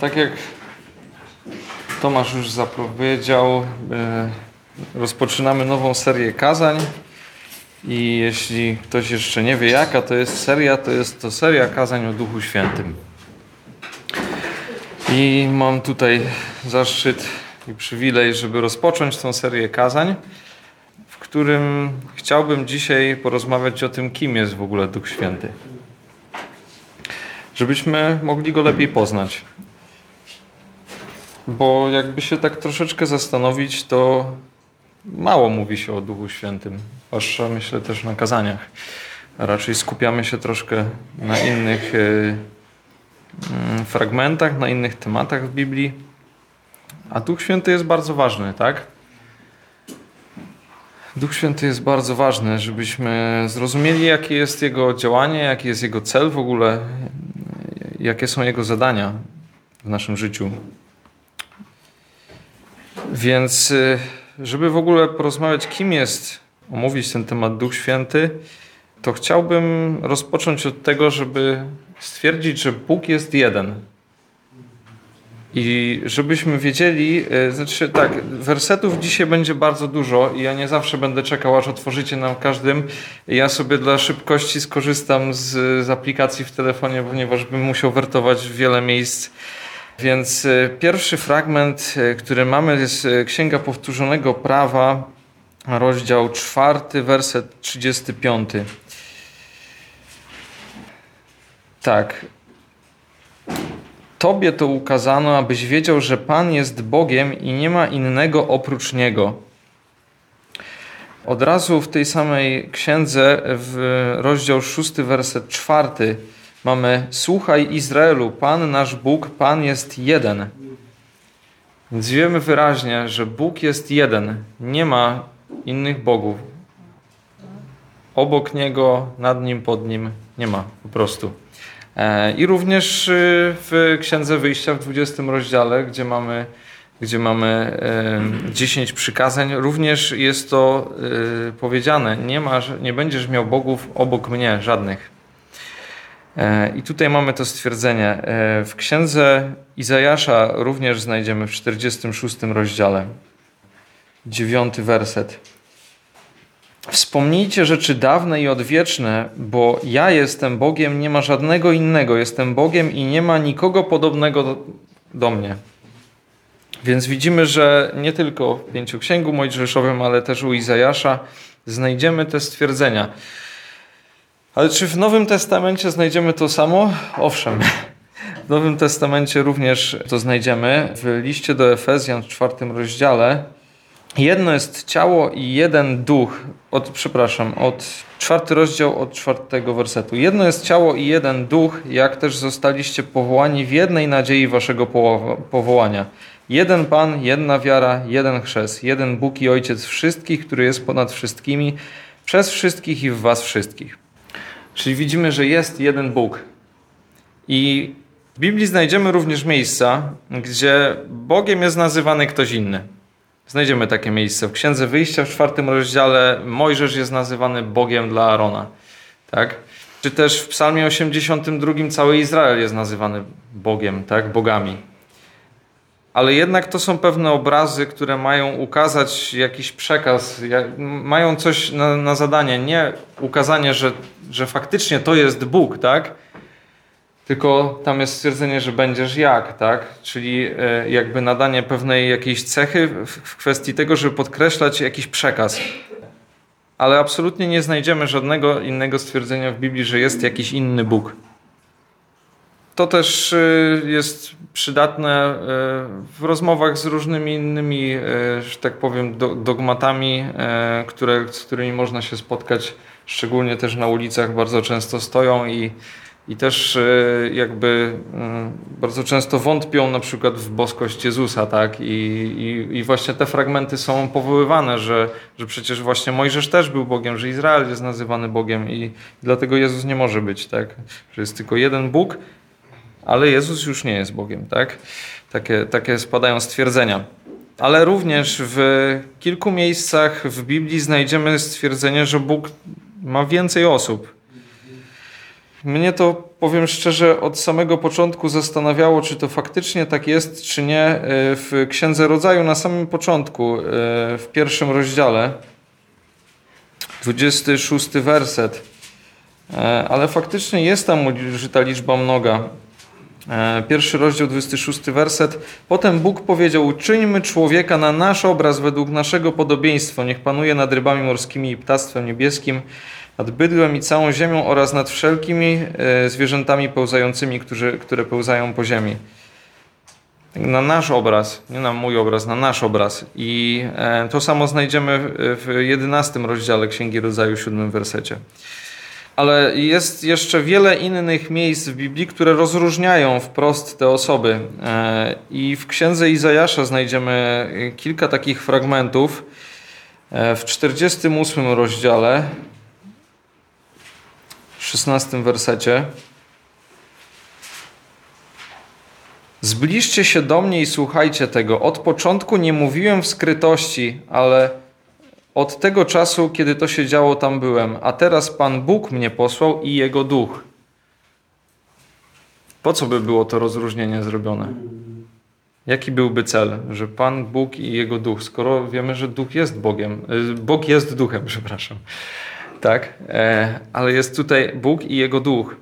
tak jak Tomasz już zapowiedział, e, rozpoczynamy nową serię kazań. I jeśli ktoś jeszcze nie wie jaka to jest seria, to jest to seria kazań o Duchu Świętym. I mam tutaj zaszczyt i przywilej, żeby rozpocząć tą serię kazań, w którym chciałbym dzisiaj porozmawiać o tym, kim jest w ogóle Duch Święty. Żebyśmy mogli go lepiej poznać. Bo jakby się tak troszeczkę zastanowić, to mało mówi się o Duchu Świętym, zwłaszcza myślę też na kazaniach. Raczej skupiamy się troszkę na innych e, mm, fragmentach, na innych tematach w Biblii. A Duch Święty jest bardzo ważny, tak? Duch Święty jest bardzo ważny, żebyśmy zrozumieli, jakie jest Jego działanie, jaki jest Jego cel w ogóle, jakie są Jego zadania w naszym życiu. Więc, y, żeby w ogóle porozmawiać, kim jest, omówić ten temat Duch Święty, to chciałbym rozpocząć od tego, żeby stwierdzić, że Bóg jest jeden. I żebyśmy wiedzieli, y, znaczy tak, wersetów dzisiaj będzie bardzo dużo i ja nie zawsze będę czekał, aż otworzycie nam każdym. Ja sobie dla szybkości skorzystam z, z aplikacji w telefonie, ponieważ bym musiał wertować wiele miejsc więc e, pierwszy fragment, e, który mamy, jest e, Księga Powtórzonego Prawa, rozdział czwarty, werset 35. Tak. Tobie to ukazano, abyś wiedział, że Pan jest Bogiem i nie ma innego oprócz Niego. Od razu w tej samej księdze, w rozdział szósty, werset czwarty, mamy Słuchaj Izraelu, Pan nasz Bóg, Pan jest jeden. Więc wiemy wyraźnie, że Bóg jest jeden. Nie ma innych bogów. Obok Niego, nad Nim, pod Nim nie ma po prostu. E, I również y, w Księdze Wyjścia w 20 rozdziale, gdzie mamy, gdzie mamy 10 przykazań, również jest to y, powiedziane: nie, masz, nie będziesz miał bogów obok mnie, żadnych. E, I tutaj mamy to stwierdzenie. E, w księdze Izajasza również znajdziemy w 46 rozdziale, dziewiąty werset. Wspomnijcie rzeczy dawne i odwieczne, bo ja jestem Bogiem, nie ma żadnego innego. Jestem Bogiem i nie ma nikogo podobnego do, do mnie. Więc widzimy, że nie tylko w Pięcioksięgu Mojżeszowym, ale też u Izajasza znajdziemy te stwierdzenia. Ale czy w Nowym Testamencie znajdziemy to samo? Owszem. W Nowym Testamencie również to znajdziemy. W liście do Efezjan w czwartym rozdziale jedno jest ciało i jeden duch. Od, przepraszam, od czwarty rozdział od czwartego wersetu. Jedno jest ciało i jeden duch, jak też zostaliście powołani w jednej nadziei waszego powołania. Jeden Pan, jedna wiara, jeden chrzest, jeden Bóg i Ojciec wszystkich, który jest ponad wszystkimi, przez wszystkich i w was wszystkich. Czyli widzimy, że jest jeden Bóg. I w Biblii znajdziemy również miejsca, gdzie Bogiem jest nazywany ktoś inny. Znajdziemy takie miejsce. W Księdze Wyjścia w czwartym rozdziale Mojżesz jest nazywany Bogiem dla Arona. Tak? Czy też w Psalmie 82 cały Izrael jest nazywany Bogiem, tak? Bogami ale jednak to są pewne obrazy, które mają ukazać jakiś przekaz, mają coś na, na, zadanie, nie ukazanie, że, że faktycznie to jest Bóg, tak? Tylko tam jest stwierdzenie, że będziesz jak, tak? Czyli e, jakby nadanie pewnej jakiejś cechy w kwestii tego, żeby podkreślać jakiś przekaz. Ale absolutnie nie znajdziemy żadnego innego stwierdzenia w Biblii, że jest jakiś inny Bóg. To też y, jest przydatne y, w rozmowach z różnymi innymi, y, że tak powiem, dogmatami, które, z którymi można się spotkać, szczególnie też na ulicach bardzo często stoją i, i też jakby bardzo często wątpią na przykład w boskość Jezusa, tak? I, i, i właśnie te fragmenty są powoływane, że, że przecież właśnie Mojżesz też był Bogiem, że Izrael jest nazywany Bogiem i dlatego Jezus nie może być, tak? Że jest tylko jeden Bóg ale Jezus już nie jest Bogiem, tak? Takie, takie spadają stwierdzenia. Ale również w kilku miejscach w Biblii znajdziemy stwierdzenie, że Bóg ma więcej osób. Mnie to, powiem szczerze, od samego początku zastanawiało, czy to faktycznie tak jest, czy nie. E, w Księdze Rodzaju na samym początku, e, w pierwszym rozdziale, 26 werset, e, ale faktycznie jest tam użyta liczba mnoga. Pierwszy rozdział, 26 werset. Potem Bóg powiedział: Uczyńmy człowieka na nasz obraz, według naszego podobieństwa. Niech panuje nad rybami morskimi i ptactwem niebieskim, nad bydłem i całą ziemią oraz nad wszelkimi e, zwierzętami pełzającymi, którzy, które pełzają po ziemi. Na nasz obraz, nie na mój obraz, na nasz obraz. I e, to samo znajdziemy w 11 rozdziale Księgi Rodzaju, 7 wersecie. Ale jest jeszcze wiele innych miejsc w Biblii, które rozróżniają wprost te osoby. E, I w księdze Izajasza znajdziemy kilka takich fragmentów. W 48 rozdziale 16 wersecie. Zbliżcie się do mnie i słuchajcie tego. Od początku nie mówiłem w skrytości, ale od tego czasu, kiedy to się działo, tam byłem. A teraz Pan Bóg mnie posłał i Jego Duch. Po co by było to rozróżnienie zrobione? Jaki byłby cel, że Pan Bóg i Jego Duch, skoro wiemy, że Duch jest Bogiem, y, Bóg jest Duchem, przepraszam tak? E, ale jest tutaj Bóg i Jego Duch.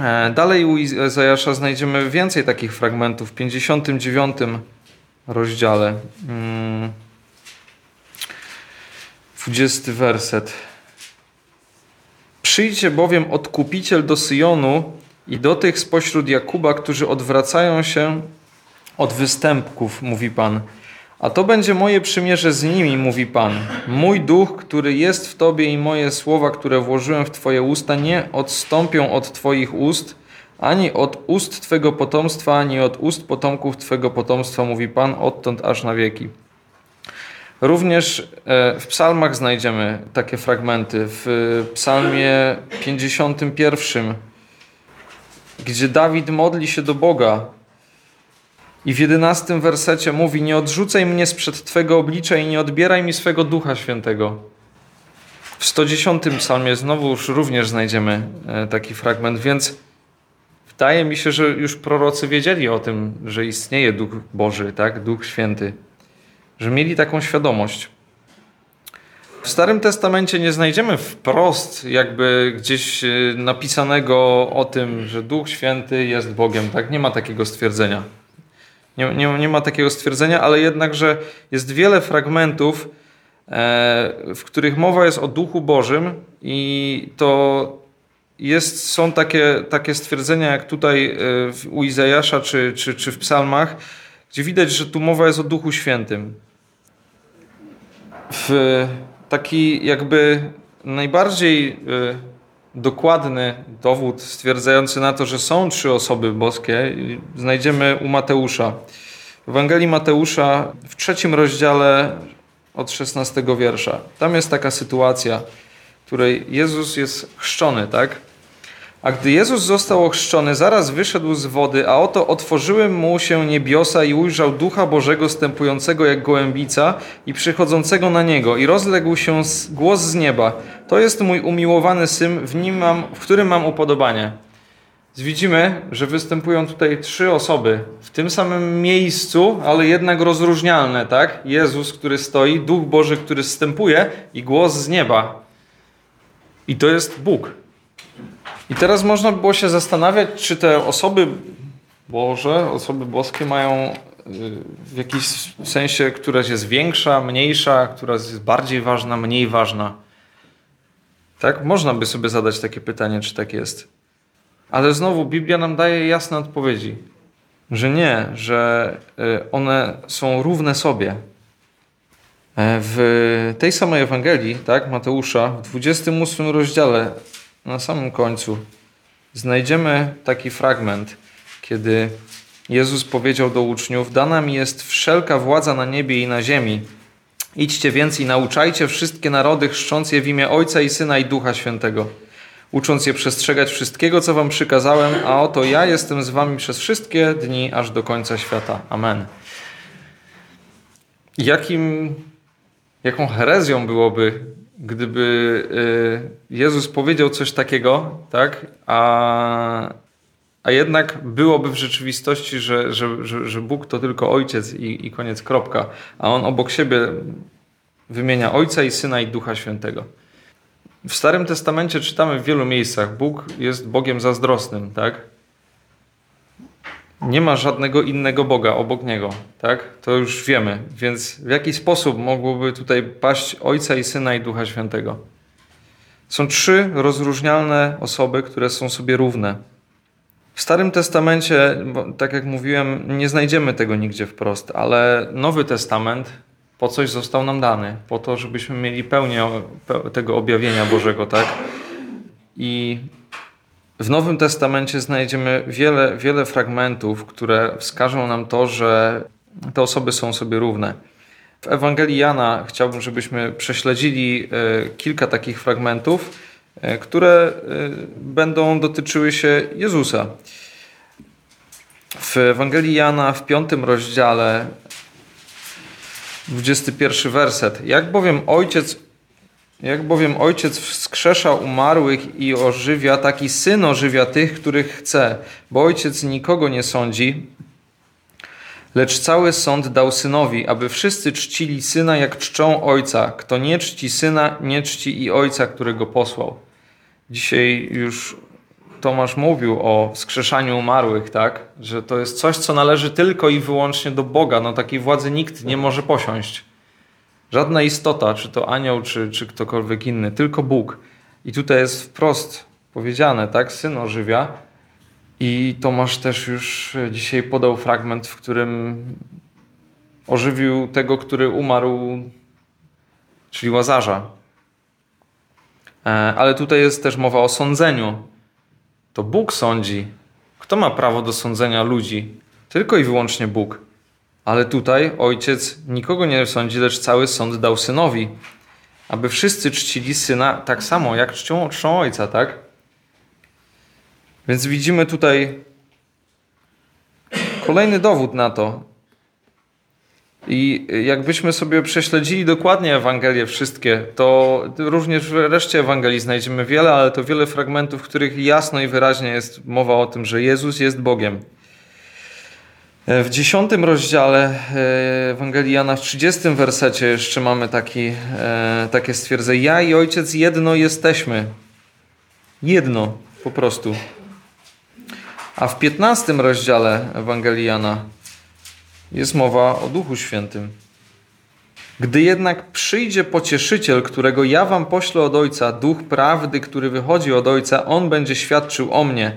E, dalej u Izajasza znajdziemy więcej takich fragmentów w 59 rozdziale. 20 mm. werset. Przyjdzie bowiem odkupiciel do Syjonu i do tych spośród Jakuba, którzy odwracają się od występków, mówi Pan. A to będzie moje przymierze z nimi, mówi Pan. Mój duch, który jest w Tobie i moje słowa, które włożyłem w Twoje usta, nie odstąpią od Twoich ust, ani od ust Twego potomstwa, ani od ust potomków Twego potomstwa, mówi Pan, odtąd aż na wieki. Również e, w psalmach znajdziemy takie fragmenty. W psalmie 51, gdzie Dawid modli się do Boga, i w jedenastym wersecie mówi: Nie odrzucaj mnie sprzed Twego oblicza i nie odbieraj mi swego ducha świętego. W 110 psalmie znowu już również znajdziemy e, taki fragment, więc wydaje mi się, że już prorocy wiedzieli o tym, że istnieje Duch Boży, tak? Duch Święty, że mieli taką świadomość. W Starym Testamencie nie znajdziemy wprost jakby gdzieś e, napisanego o tym, że Duch Święty jest Bogiem, tak? Nie ma takiego stwierdzenia. Nie, nie, nie ma takiego stwierdzenia, ale jednakże jest wiele fragmentów, e, w których mowa jest o Duchu Bożym i to jest, są takie, takie stwierdzenia jak tutaj e, u Izajasza czy, czy, czy w psalmach, gdzie widać, że tu mowa jest o Duchu Świętym. W taki jakby najbardziej e, dokładny dowód stwierdzający na to, że są trzy osoby boskie, znajdziemy u Mateusza. W Ewangelii Mateusza w trzecim rozdziale od 16 wiersza. Tam jest taka sytuacja, w której Jezus jest chrzczony, tak? A gdy Jezus został ochrzczony, zaraz wyszedł z wody, a oto otworzyły mu się niebiosa i ujrzał Ducha Bożego stępującego jak gołębica i przychodzącego na niego. I rozległ się głos z nieba. To jest mój umiłowany syn, w, nim mam, w którym mam upodobanie. Widzimy, że występują tutaj trzy osoby w tym samym miejscu, ale jednak rozróżnialne, tak? Jezus, który stoi, Duch Boży, który wstępuje i głos z nieba. I to jest Bóg. I teraz można by było się zastanawiać, czy te osoby Boże, osoby boskie mają y, w jakiś sensie, któraś jest większa, mniejsza, która jest bardziej ważna, mniej ważna. Tak? Można by sobie zadać takie pytanie, czy tak jest. Ale znowu Biblia nam daje jasne odpowiedzi, że nie, że y, one są równe sobie. E, w tej samej Ewangelii, tak, Mateusza, w 28 rozdziale na samym końcu znajdziemy taki fragment, kiedy Jezus powiedział do uczniów: Dana mi jest wszelka władza na niebie i na ziemi. Idźcie więc i nauczajcie wszystkie narody, chrzcząc je w imię Ojca i Syna i Ducha Świętego, ucząc je przestrzegać wszystkiego, co wam przykazałem, a oto ja jestem z wami przez wszystkie dni, aż do końca świata. Amen. Jakim jaką herezją byłoby, gdyby y, Jezus powiedział coś takiego, tak? A, a jednak byłoby w rzeczywistości, że, że, że, że Bóg to tylko Ojciec i, i koniec, kropka. A On obok siebie wymienia Ojca i Syna i Ducha Świętego. W Starym Testamencie czytamy w wielu miejscach, Bóg jest Bogiem zazdrosnym, tak? Nie ma żadnego innego Boga obok Niego, tak? To już wiemy. Więc w jaki sposób mogłoby tutaj paść Ojca i Syna i Ducha Świętego? Są trzy rozróżnialne osoby, które są sobie równe. W Starym Testamencie, tak jak mówiłem, nie znajdziemy tego nigdzie wprost, ale Nowy Testament po coś został nam dany, po to, żebyśmy mieli pełnię tego objawienia Bożego, tak? I w Nowym Testamencie znajdziemy wiele, wiele fragmentów, które wskażą nam to, że te osoby są sobie równe. W Ewangelii Jana chciałbym, żebyśmy prześledzili e, kilka takich fragmentów, e, które e, będą dotyczyły się Jezusa. W Ewangelii Jana w piątym rozdziale 21 werset. Jak bowiem ojciec, jak bowiem ojciec wskrzesza umarłych i ożywia, taki syn ożywia tych, których chce, bo ojciec nikogo nie sądzi, lecz cały sąd dał synowi, aby wszyscy czcili syna jak czczą ojca. Kto nie czci syna, nie czci i ojca, którego posłał. Dzisiaj już Tomasz mówił o wskrzeszaniu umarłych, tak? Że to jest coś, co należy tylko i wyłącznie do Boga. No takiej władzy nikt nie może posiąść. Żadna istota, czy to anioł, czy, czy ktokolwiek inny, tylko Bóg. I tutaj jest wprost powiedziane, tak? Syn ożywia. I Tomasz też już dzisiaj podał fragment, w którym ożywił tego, który umarł, czyli Łazarza. E, ale tutaj jest też mowa o sądzeniu to Bóg sądzi. Kto ma prawo do sądzenia ludzi? Tylko i wyłącznie Bóg. Ale tutaj ojciec nikogo nie sądzi, lecz cały sąd dał synowi, aby wszyscy czcili syna tak samo, jak czcią, czczą ojca, tak? Więc widzimy tutaj kolejny dowód na to, i jakbyśmy sobie prześledzili dokładnie Ewangelie wszystkie, to również w reszcie Ewangelii znajdziemy wiele, ale to wiele fragmentów, w których jasno i wyraźnie jest mowa o tym, że Jezus jest Bogiem. W dziesiątym rozdziale e, Ewangelii Jana, w trzydziestym wersecie jeszcze mamy taki, e, takie stwierdzenie. Ja i Ojciec jedno jesteśmy. Jedno po prostu. A w piętnastym rozdziale Ewangelii Jana jest mowa o Duchu Świętym. Gdy jednak przyjdzie pocieszyciel, którego ja wam poślę od Ojca, duch prawdy, który wychodzi od Ojca, on będzie świadczył o mnie,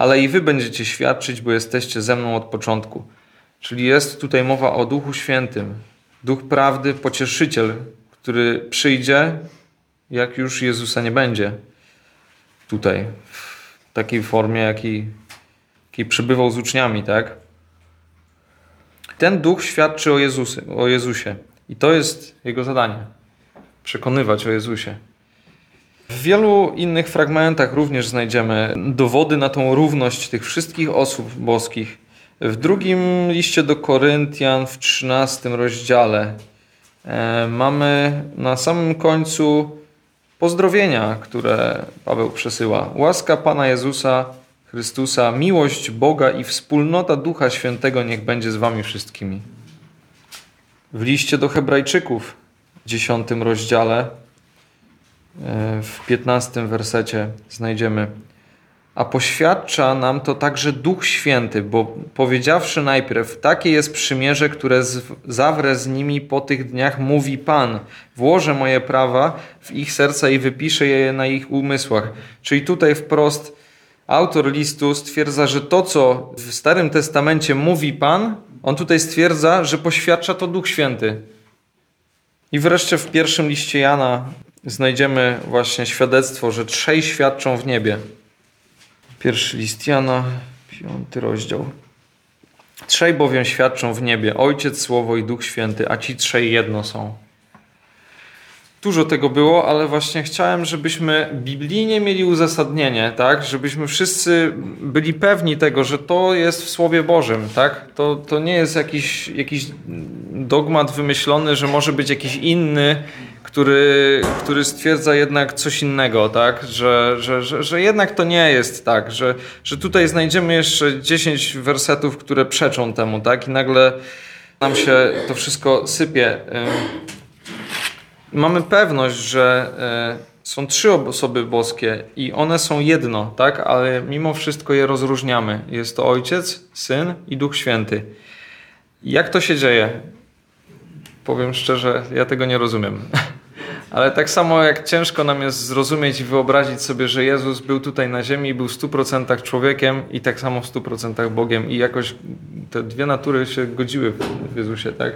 ale i wy będziecie świadczyć, bo jesteście ze mną od początku. Czyli jest tutaj mowa o Duchu Świętym. Duch prawdy, pocieszyciel, który przyjdzie, jak już Jezusa nie będzie. Tutaj, w takiej formie, jakiej, przybywał z uczniami, tak? Ten duch świadczy o, o Jezusie. I to jest jego zadanie. Przekonywać o Jezusie. W wielu innych fragmentach również znajdziemy dowody na tą równość tych wszystkich osób boskich. W drugim liście do Koryntian, w 13 rozdziale, e, mamy na samym końcu pozdrowienia, które Paweł przesyła. Łaska Pana Jezusa Chrystusa, miłość Boga i wspólnota Ducha Świętego niech będzie z wami wszystkimi. W liście do Hebrajczyków, w dziesiątym rozdziale, w piętnastym wersecie znajdziemy a poświadcza nam to także Duch Święty, bo powiedziawszy najpierw, takie jest przymierze, które zawrę z nimi po tych dniach, mówi Pan, włożę moje prawa w ich serca i wypiszę je na ich umysłach. Czyli tutaj wprost autor listu stwierdza, że to, co w Starym Testamencie mówi Pan, on tutaj stwierdza, że poświadcza to Duch Święty. I wreszcie w pierwszym liście Jana znajdziemy właśnie świadectwo, że trzej świadczą w niebie. Pierwszy list Jana, piąty rozdział. Trzej bowiem świadczą w niebie: Ojciec, Słowo i Duch Święty, a ci trzej jedno są. Dużo tego było, ale właśnie chciałem, żebyśmy biblijnie mieli uzasadnienie, tak? Żebyśmy wszyscy byli pewni tego, że to jest w Słowie Bożym, tak? To, to nie jest jakiś, jakiś dogmat wymyślony, że może być jakiś inny, który, który stwierdza jednak coś innego, tak? Że, że, że, że jednak to nie jest tak, że, że tutaj znajdziemy jeszcze 10 wersetów, które przeczą temu, tak? I nagle nam się to wszystko sypie. Mamy pewność, że e, są trzy osoby boskie i one są jedno, tak? Ale mimo wszystko je rozróżniamy. Jest to Ojciec, Syn i Duch Święty. Jak to się dzieje? Powiem szczerze, ja tego nie rozumiem. Ale tak samo jak ciężko nam jest zrozumieć i wyobrazić sobie, że Jezus był tutaj na ziemi, był w 100% człowiekiem i tak samo w 100% Bogiem i jakoś te dwie natury się godziły w Jezusie, tak?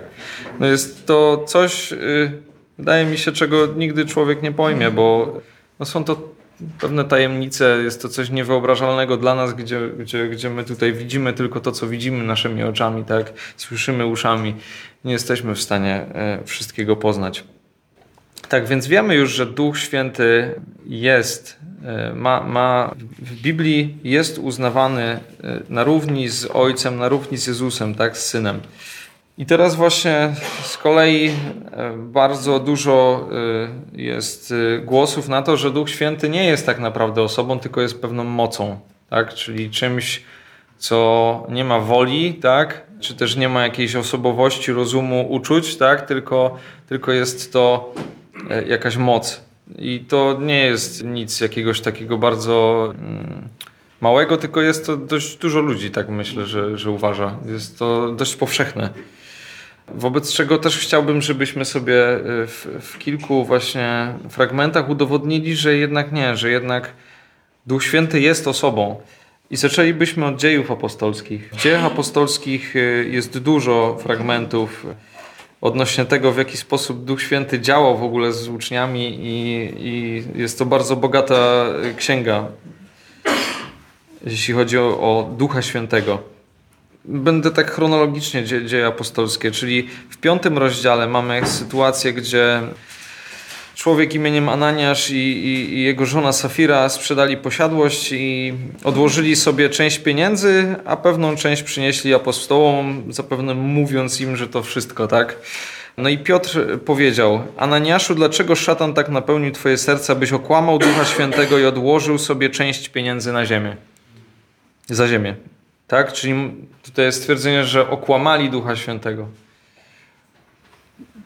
No jest to coś, yy, wydaje mi się, czego nigdy człowiek nie pojmie, bo no są to pewne tajemnice, jest to coś niewyobrażalnego dla nas, gdzie, gdzie, gdzie my tutaj widzimy tylko to, co widzimy naszymi oczami, tak? Słyszymy uszami. Nie jesteśmy w stanie e, wszystkiego poznać. Tak więc wiemy już, że Duch Święty jest, e, ma, ma w Biblii jest uznawany e, na równi z Ojcem, na równi z Jezusem, tak, z Synem. I teraz właśnie z kolei e, bardzo dużo jest głosów na to, że Duch Święty nie jest tak naprawdę osobą, tylko jest pewną mocą, tak, czyli czymś, co nie ma woli, tak, czy też nie ma jakiejś osobowości, rozumu, uczuć, tak, tylko, tylko jest to E, jakaś moc. I to nie jest nic jakiegoś takiego bardzo mm, małego, tylko jest to dość dużo ludzi, tak myślę, że, że uważa. Jest to dość powszechne. Wobec czego też chciałbym, żebyśmy sobie e, w, w, kilku właśnie fragmentach udowodnili, że jednak nie, że jednak Duch Święty jest osobą. I zaczęlibyśmy od dziejów apostolskich. W dziejach apostolskich e, jest dużo fragmentów odnośnie tego, w jaki sposób Duch Święty działał w ogóle z uczniami i, i jest to bardzo bogata księga, jeśli chodzi o, o Ducha Świętego. Będę tak chronologicznie dzie, dzieje apostolskie, czyli w piątym rozdziale mamy sytuację, gdzie człowiek imieniem Ananiasz i, i, i, jego żona Safira sprzedali posiadłość i odłożyli sobie część pieniędzy, a pewną część przynieśli apostołom, zapewne mówiąc im, że to wszystko, tak? No i Piotr powiedział: Ananiaszu, dlaczego szatan tak napełnił Twoje serce, byś okłamał Ducha Świętego i odłożył sobie część pieniędzy na ziemię? Za ziemię. Tak? Czyli tutaj jest stwierdzenie, że okłamali Ducha Świętego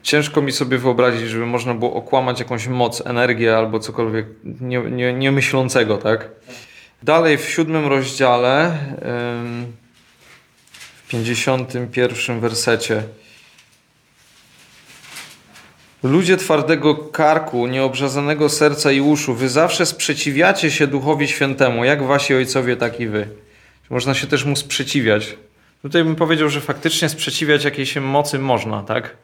ciężko mi sobie wyobrazić, żeby można było okłamać jakąś moc, energię albo cokolwiek nie, nie, niemyślącego, tak? Dalej w siódmym rozdziale, w pięćdziesiątym pierwszym wersecie. Ludzie twardego karku, nieobrzazanego serca i uszu, wy zawsze sprzeciwiacie się Duchowi Świętemu, jak wasi ojcowie, tak i wy. Można się też mu sprzeciwiać. Tutaj bym powiedział, że faktycznie sprzeciwiać jakiejś mocy można, tak?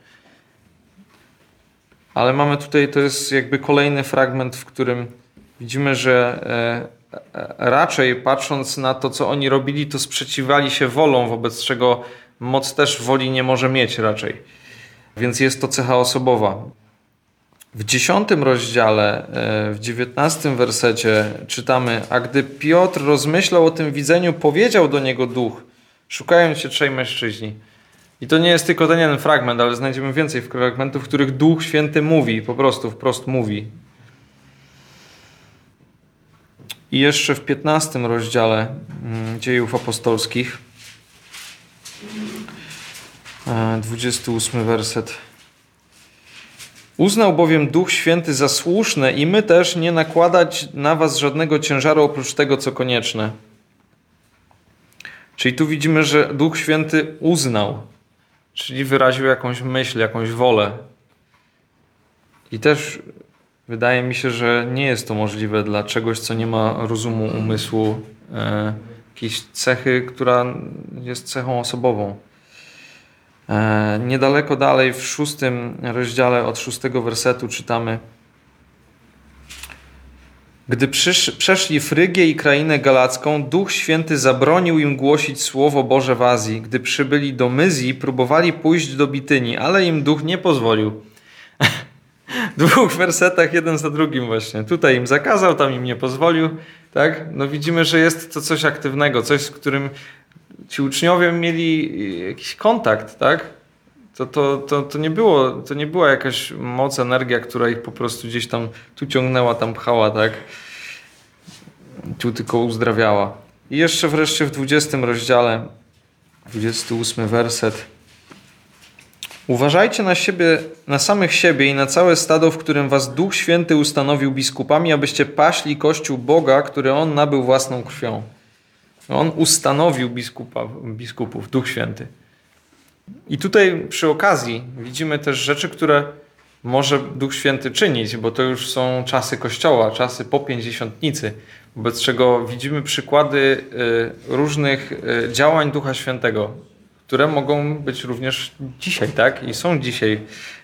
Ale mamy tutaj, to jest jakby kolejny fragment, w którym widzimy, że e, e, raczej patrząc na to, co oni robili, to sprzeciwali się wolą, wobec czego moc też woli nie może mieć raczej. Więc jest to cecha osobowa. W dziesiątym rozdziale, e, w dziewiętnastym wersecie czytamy, a gdy Piotr rozmyślał o tym widzeniu, powiedział do niego duch, szukają cię trzej mężczyźni. I to nie jest tylko ten jeden fragment, ale znajdziemy więcej fragmentów, w których Duch Święty mówi, po prostu wprost mówi. I jeszcze w 15 rozdziale mm, dziejów apostolskich, 28 e, werset. Uznał bowiem Duch Święty za słuszne i my też nie nakładać na was żadnego ciężaru oprócz tego, co konieczne. Czyli tu widzimy, że Duch Święty uznał, Czyli wyraził jakąś myśl, jakąś wolę. I też wydaje mi się, że nie jest to możliwe dla czegoś, co nie ma rozumu, umysłu, e, jakiejś cechy, która jest cechą osobową. E, niedaleko dalej, w szóstym rozdziale od szóstego wersetu czytamy – gdy przysz, przeszli Frygię i krainę galacką, Duch Święty zabronił im głosić Słowo Boże w Azji. Gdy przybyli do Myzji, próbowali pójść do Bityni, ale im Duch nie pozwolił. dwóch wersetach, jeden za drugim właśnie. Tutaj im zakazał, tam im nie pozwolił, tak? No widzimy, że jest to coś aktywnego, coś, z którym ci uczniowie mieli jakiś kontakt, tak? To, to, to, to, nie było, to nie była jakaś moc, energia, która ich po prostu gdzieś tam tu ciągnęła, tam pchała, tak? Tu tylko uzdrawiała. I jeszcze wreszcie w 20 rozdziale, 28 werset. Uważajcie na siebie, na samych siebie i na całe stado, w którym was Duch Święty ustanowił biskupami, abyście paśli Kościół Boga, który On nabył własną krwią. On ustanowił biskupa, biskupów, Duch Święty. I tutaj przy okazji widzimy też rzeczy, które może Duch Święty czynić, bo to już są czasy Kościoła, czasy po pięćdziesiątnicy, wobec czego widzimy przykłady y, różnych y, działań Ducha Świętego, które mogą być również dzisiaj, tak? I są dzisiaj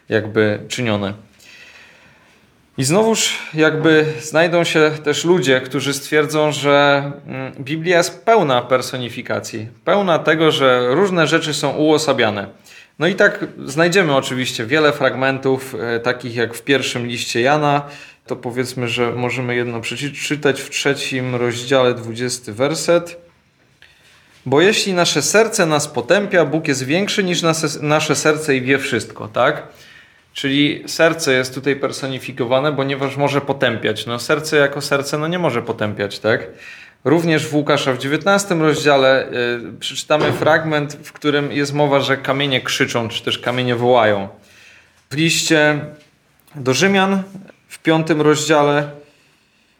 jakby czynione. I znowuż jakby znajdą się też ludzie, którzy stwierdzą, że mm, Biblia jest pełna personifikacji, pełna tego, że różne rzeczy są uosabiane. No i tak znajdziemy oczywiście wiele fragmentów, e, takich jak w pierwszym liście Jana. To powiedzmy, że możemy jedno przeczytać w trzecim rozdziale, 20 werset. Bo jeśli nasze serce nas potępia, Bóg jest większy niż nasze serce i wie wszystko, tak? Czyli serce jest tutaj personifikowane, ponieważ może potępiać. No serce jako serce no nie może potępiać, tak? Również w Łukasza w 19 rozdziale y, przeczytamy fragment, w którym jest mowa, że kamienie krzyczą, czy też kamienie wołają. W liście do Rzymian w piątym rozdziale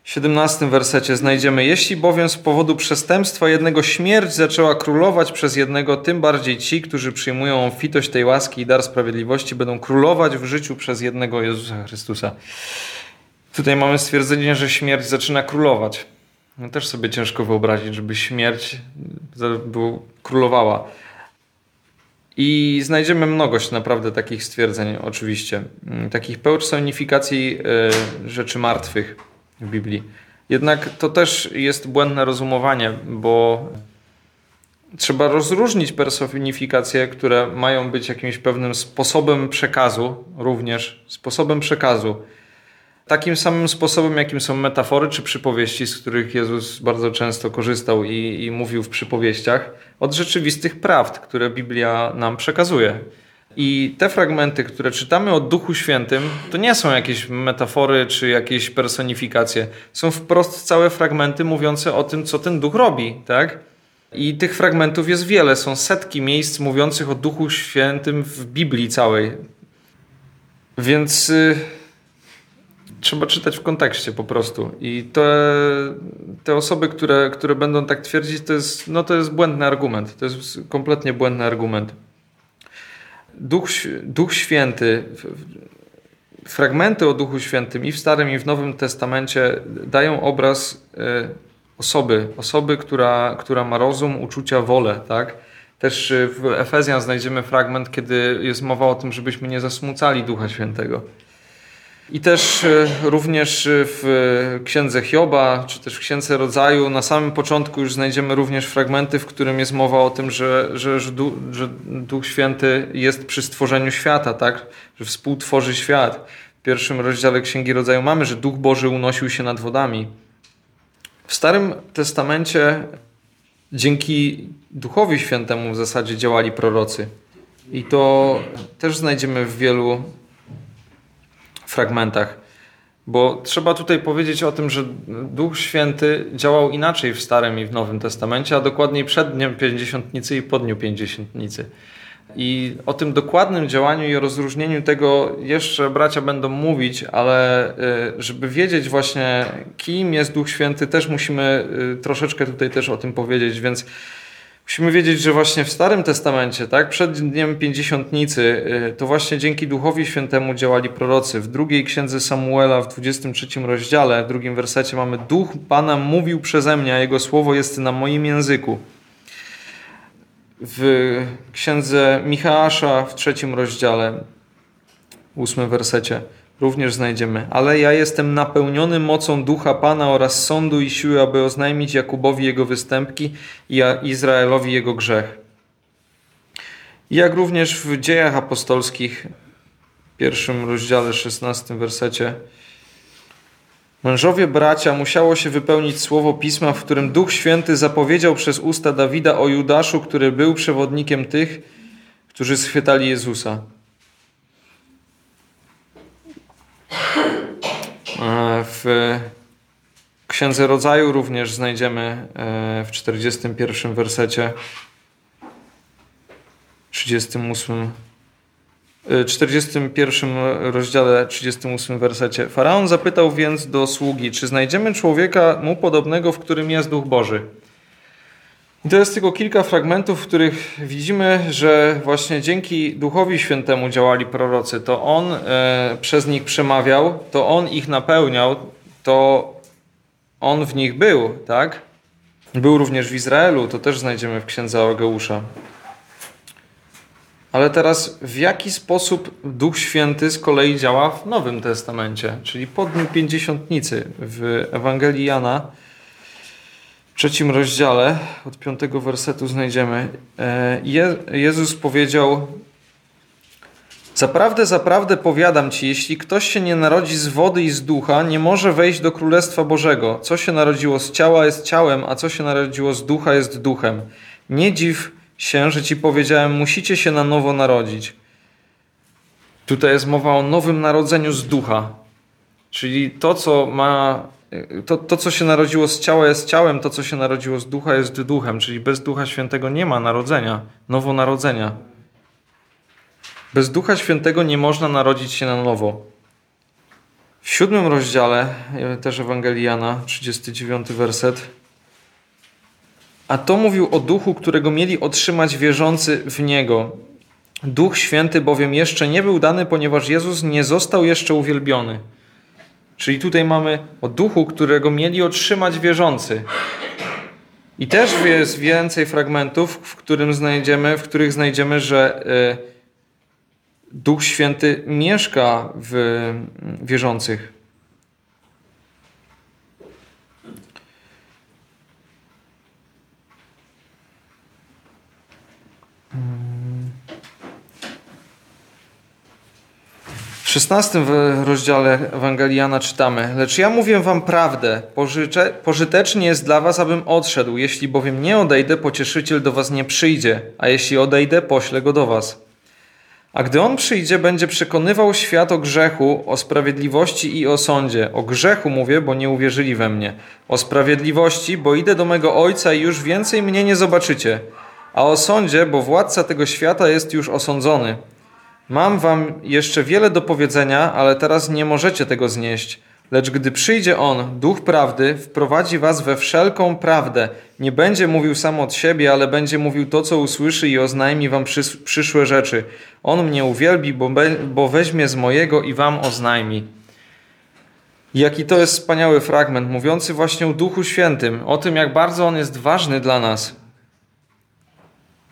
17 wersecie znajdziemy: Jeśli bowiem z powodu przestępstwa jednego śmierć zaczęła królować przez jednego, tym bardziej ci, którzy przyjmują obfitość tej łaski i dar sprawiedliwości, będą królować w życiu przez jednego Jezusa Chrystusa. Tutaj mamy stwierdzenie, że śmierć zaczyna królować. No też sobie ciężko wyobrazić, żeby śmierć królowała. I znajdziemy mnogość naprawdę takich stwierdzeń, oczywiście. Takich personifikacji y, rzeczy martwych w Biblii. Jednak to też jest błędne rozumowanie, bo trzeba rozróżnić personifikacje, które mają być jakimś pewnym sposobem przekazu, również sposobem przekazu. Takim samym sposobem, jakim są metafory czy przypowieści, z których Jezus bardzo często korzystał i, i mówił w przypowieściach, od rzeczywistych prawd, które Biblia nam przekazuje. I te fragmenty, które czytamy o Duchu Świętym, to nie są jakieś metafory czy jakieś personifikacje. Są wprost całe fragmenty mówiące o tym, co ten Duch robi, tak? I tych fragmentów jest wiele. Są setki miejsc mówiących o Duchu Świętym w Biblii całej. Więc y, trzeba czytać w kontekście po prostu. I te, te osoby, które, które będą tak twierdzić, to jest, no to jest błędny argument. To jest kompletnie błędny argument. Duch, Duch Święty, fragmenty o Duchu Świętym i w Starym, i w Nowym Testamencie dają obraz e, osoby, osoby, która, która ma rozum, uczucia, wolę, tak? Też w Efezjan znajdziemy fragment, kiedy jest mowa o tym, żebyśmy nie zasmucali Ducha Świętego. I też e, również w księdze Hioba, czy też w księdze Rodzaju, na samym początku już znajdziemy również fragmenty, w którym jest mowa o tym, że, że, że, Duch Święty jest przy stworzeniu świata, tak? że współtworzy świat. W pierwszym rozdziale księgi Rodzaju mamy, że Duch Boży unosił się nad wodami. W Starym Testamencie dzięki Duchowi Świętemu w zasadzie działali prorocy. I to też znajdziemy w wielu fragmentach. Bo trzeba tutaj powiedzieć o tym, że Duch Święty działał inaczej w Starym i w Nowym Testamencie, a dokładniej przed Dniem Pięćdziesiątnicy i po Dniu Pięćdziesiątnicy. I o tym dokładnym działaniu i rozróżnieniu tego jeszcze bracia będą mówić, ale y, żeby wiedzieć właśnie, kim jest Duch Święty, też musimy y, troszeczkę tutaj też o tym powiedzieć, więc Musimy wiedzieć, że właśnie w Starym Testamencie, tak, przed dniem Pięćdziesiątnicy, y, to właśnie dzięki Duchowi Świętemu działali prorocy. W drugiej księdze Samuela, w 23 rozdziale, w drugim wersecie mamy Duch Pana mówił przeze mnie, a Jego słowo jest na moim języku. W księdze Michała, w trzecim rozdziale, ósmym wersecie, również znajdziemy. Ale ja jestem napełniony mocą ducha Pana oraz sądu i siły, aby oznajmić Jakubowi jego występki i Izraelowi jego grzech. Jak również w dziejach apostolskich, pierwszym rozdziale, 16 wersecie. Mężowie bracia, musiało się wypełnić słowo pisma, w którym Duch Święty zapowiedział przez usta Dawida o Judaszu, który był przewodnikiem tych, którzy schwytali Jezusa. E, w Księdze Rodzaju również znajdziemy e, w 41 wersecie, 38 41 rozdziale, 38 wersecie. Faraon zapytał więc do sługi, czy znajdziemy człowieka mu podobnego, w którym jest Duch Boży. I to jest tylko kilka fragmentów, w których widzimy, że właśnie dzięki Duchowi Świętemu działali prorocy. To On e, przez nich przemawiał, to On ich napełniał, to On w nich był, tak? Był również w Izraelu, to też znajdziemy w księdze Ageusza. Ale teraz w jaki sposób Duch Święty z kolei działa w Nowym Testamencie, czyli po Dniu Pięćdziesiątnicy w Ewangelii Jana, trzecim rozdziale, od piątego wersetu znajdziemy. E, Je Jezus powiedział: Zaprawdę, zaprawdę powiadam ci, jeśli ktoś się nie narodzi z wody i z ducha, nie może wejść do Królestwa Bożego. Co się narodziło z ciała jest ciałem, a co się narodziło z ducha jest duchem. Nie dziw się, że ci powiedziałem, musicie się na nowo narodzić. Tutaj jest mowa o nowym narodzeniu z ducha. Czyli to, co ma. To, to, co się narodziło z ciała, jest ciałem, to, co się narodziło z ducha, jest duchem. Czyli bez Ducha Świętego nie ma narodzenia, nowonarodzenia. Bez Ducha Świętego nie można narodzić się na nowo. W siódmym rozdziale, też Ewangelii Jana, 39 werset. A to mówił o duchu, którego mieli otrzymać wierzący w niego. Duch Święty bowiem jeszcze nie był dany, ponieważ Jezus nie został jeszcze uwielbiony. Czyli tutaj mamy o duchu, którego mieli otrzymać wierzący. I też jest więcej fragmentów, w, którym znajdziemy, w których znajdziemy, że e, Duch Święty mieszka w wierzących. 16 rozdziale Ewangeliana czytamy: Lecz ja mówię wam prawdę, pożyczę, pożytecznie jest dla was, abym odszedł. Jeśli bowiem nie odejdę, pocieszyciel do was nie przyjdzie, a jeśli odejdę, poślę go do was. A gdy on przyjdzie, będzie przekonywał świat o grzechu, o sprawiedliwości i o sądzie. O grzechu mówię, bo nie uwierzyli we mnie. O sprawiedliwości, bo idę do mego ojca i już więcej mnie nie zobaczycie. A o sądzie, bo władca tego świata jest już osądzony. Mam wam jeszcze wiele do powiedzenia, ale teraz nie możecie tego znieść. Lecz gdy przyjdzie On, Duch Prawdy, wprowadzi was we wszelką prawdę. Nie będzie mówił sam od siebie, ale będzie mówił to, co usłyszy i oznajmi wam przyszłe rzeczy. On mnie uwielbi, bo, bo weźmie z mojego i wam oznajmi. Jaki to jest wspaniały fragment, mówiący właśnie o Duchu Świętym, o tym, jak bardzo On jest ważny dla nas.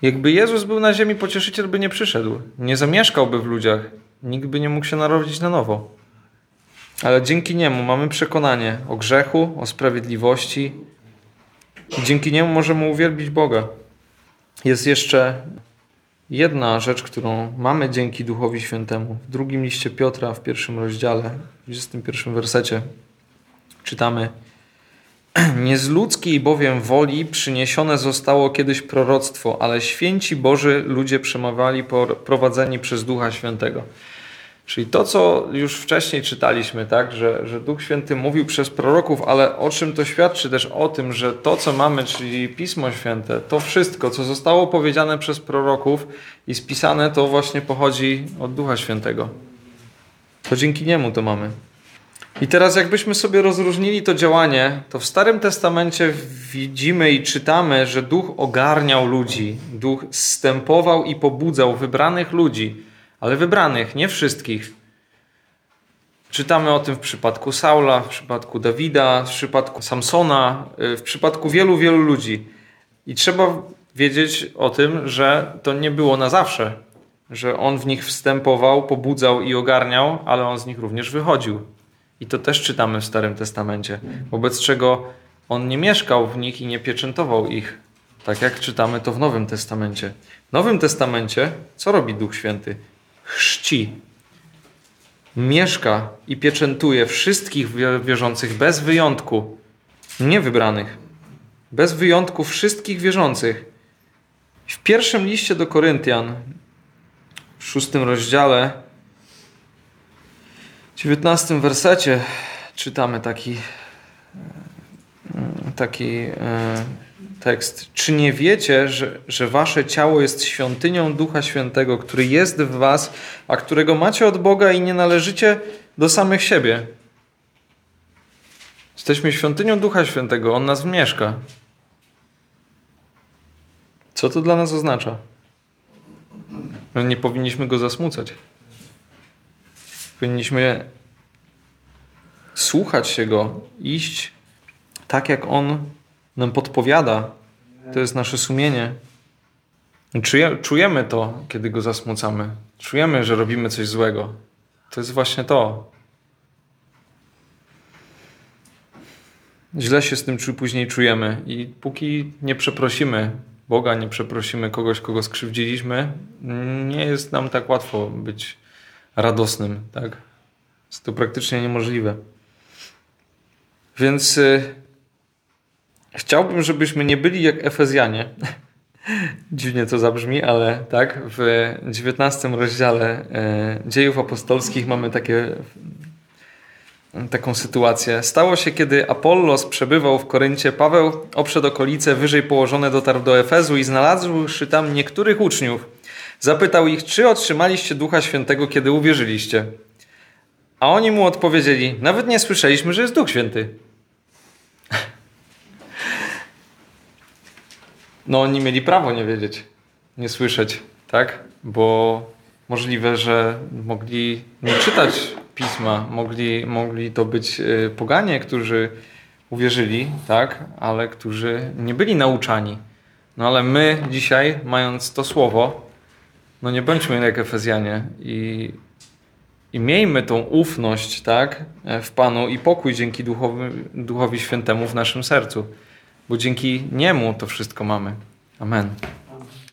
Jakby Jezus był na ziemi, pocieszyciel by nie przyszedł, nie zamieszkałby w ludziach, nikt by nie mógł się narodzić na nowo. Ale dzięki niemu mamy przekonanie o grzechu, o sprawiedliwości i dzięki niemu możemy uwielbić Boga. Jest jeszcze jedna rzecz, którą mamy dzięki Duchowi Świętemu. W drugim liście Piotra, w pierwszym rozdziale, w 21 wersecie czytamy – Nie z ludzkiej bowiem woli przyniesione zostało kiedyś proroctwo, ale święci Boży ludzie przemawiali prowadzeni przez Ducha Świętego. Czyli to, co już wcześniej czytaliśmy, tak, że, że Duch Święty mówił przez proroków, ale o czym to świadczy też o tym, że to, co mamy, czyli Pismo Święte, to wszystko, co zostało powiedziane przez proroków i spisane, to właśnie pochodzi od Ducha Świętego. To dzięki niemu to mamy. I teraz, jakbyśmy sobie rozróżnili to działanie, to w Starym Testamencie widzimy i czytamy, że duch ogarniał ludzi, duch zstępował i pobudzał wybranych ludzi, ale wybranych, nie wszystkich. Czytamy o tym w przypadku Saula, w przypadku Dawida, w przypadku Samsona, y, w przypadku wielu, wielu ludzi. I trzeba wiedzieć o tym, że to nie było na zawsze, że on w nich wstępował, pobudzał i ogarniał, ale on z nich również wychodził. I to też czytamy w Starym Testamencie, wobec czego on nie mieszkał w nich i nie pieczętował ich, tak jak czytamy to w Nowym Testamencie. W Nowym Testamencie co robi Duch Święty? Chrzci. mieszka i pieczętuje wszystkich wierzących bez wyjątku, nie wybranych, bez wyjątku wszystkich wierzących. W pierwszym liście do Koryntian, w szóstym rozdziale, w dziewiętnastym wersecie czytamy taki, taki e, tekst. Czy nie wiecie, że, że wasze ciało jest świątynią Ducha Świętego, który jest w was, a którego macie od Boga i nie należycie do samych siebie? Jesteśmy świątynią Ducha Świętego, On nas mieszka. Co to dla nas oznacza? My nie powinniśmy go zasmucać. Powinniśmy słuchać się go, iść tak, jak on nam podpowiada. To jest nasze sumienie. czujemy to, kiedy go zasmucamy. Czujemy, że robimy coś złego. To jest właśnie to. Źle się z tym później czujemy i póki nie przeprosimy Boga, nie przeprosimy kogoś, kogo skrzywdziliśmy, nie jest nam tak łatwo być radosnym, tak? Jest to praktycznie niemożliwe. Więc y, chciałbym, żebyśmy nie byli jak Efezjanie. Dziwnie to zabrzmi, ale tak, w 19 rozdziale y, Dziejów Apostolskich mamy takie taką sytuację. Stało się, kiedy Apollos przebywał w Koryncie, Paweł oprzed okolice wyżej położone dotarł do Efezu i znalazłszy tam niektórych uczniów, zapytał ich, czy otrzymaliście Ducha Świętego, kiedy uwierzyliście. A oni mu odpowiedzieli, nawet nie słyszeliśmy, że jest Duch Święty. No oni mieli prawo nie wiedzieć, nie słyszeć, tak? Bo możliwe, że mogli nie czytać pisma, mogli, mogli to być y, poganie, którzy uwierzyli, tak, ale którzy nie byli nauczani. No ale my dzisiaj, mając to słowo, no nie bądźmy jak Efezjanie i, i miejmy tą ufność, tak, w Panu i pokój dzięki Duchowi, Duchowi Świętemu w naszym sercu, bo dzięki Niemu to wszystko mamy. Amen.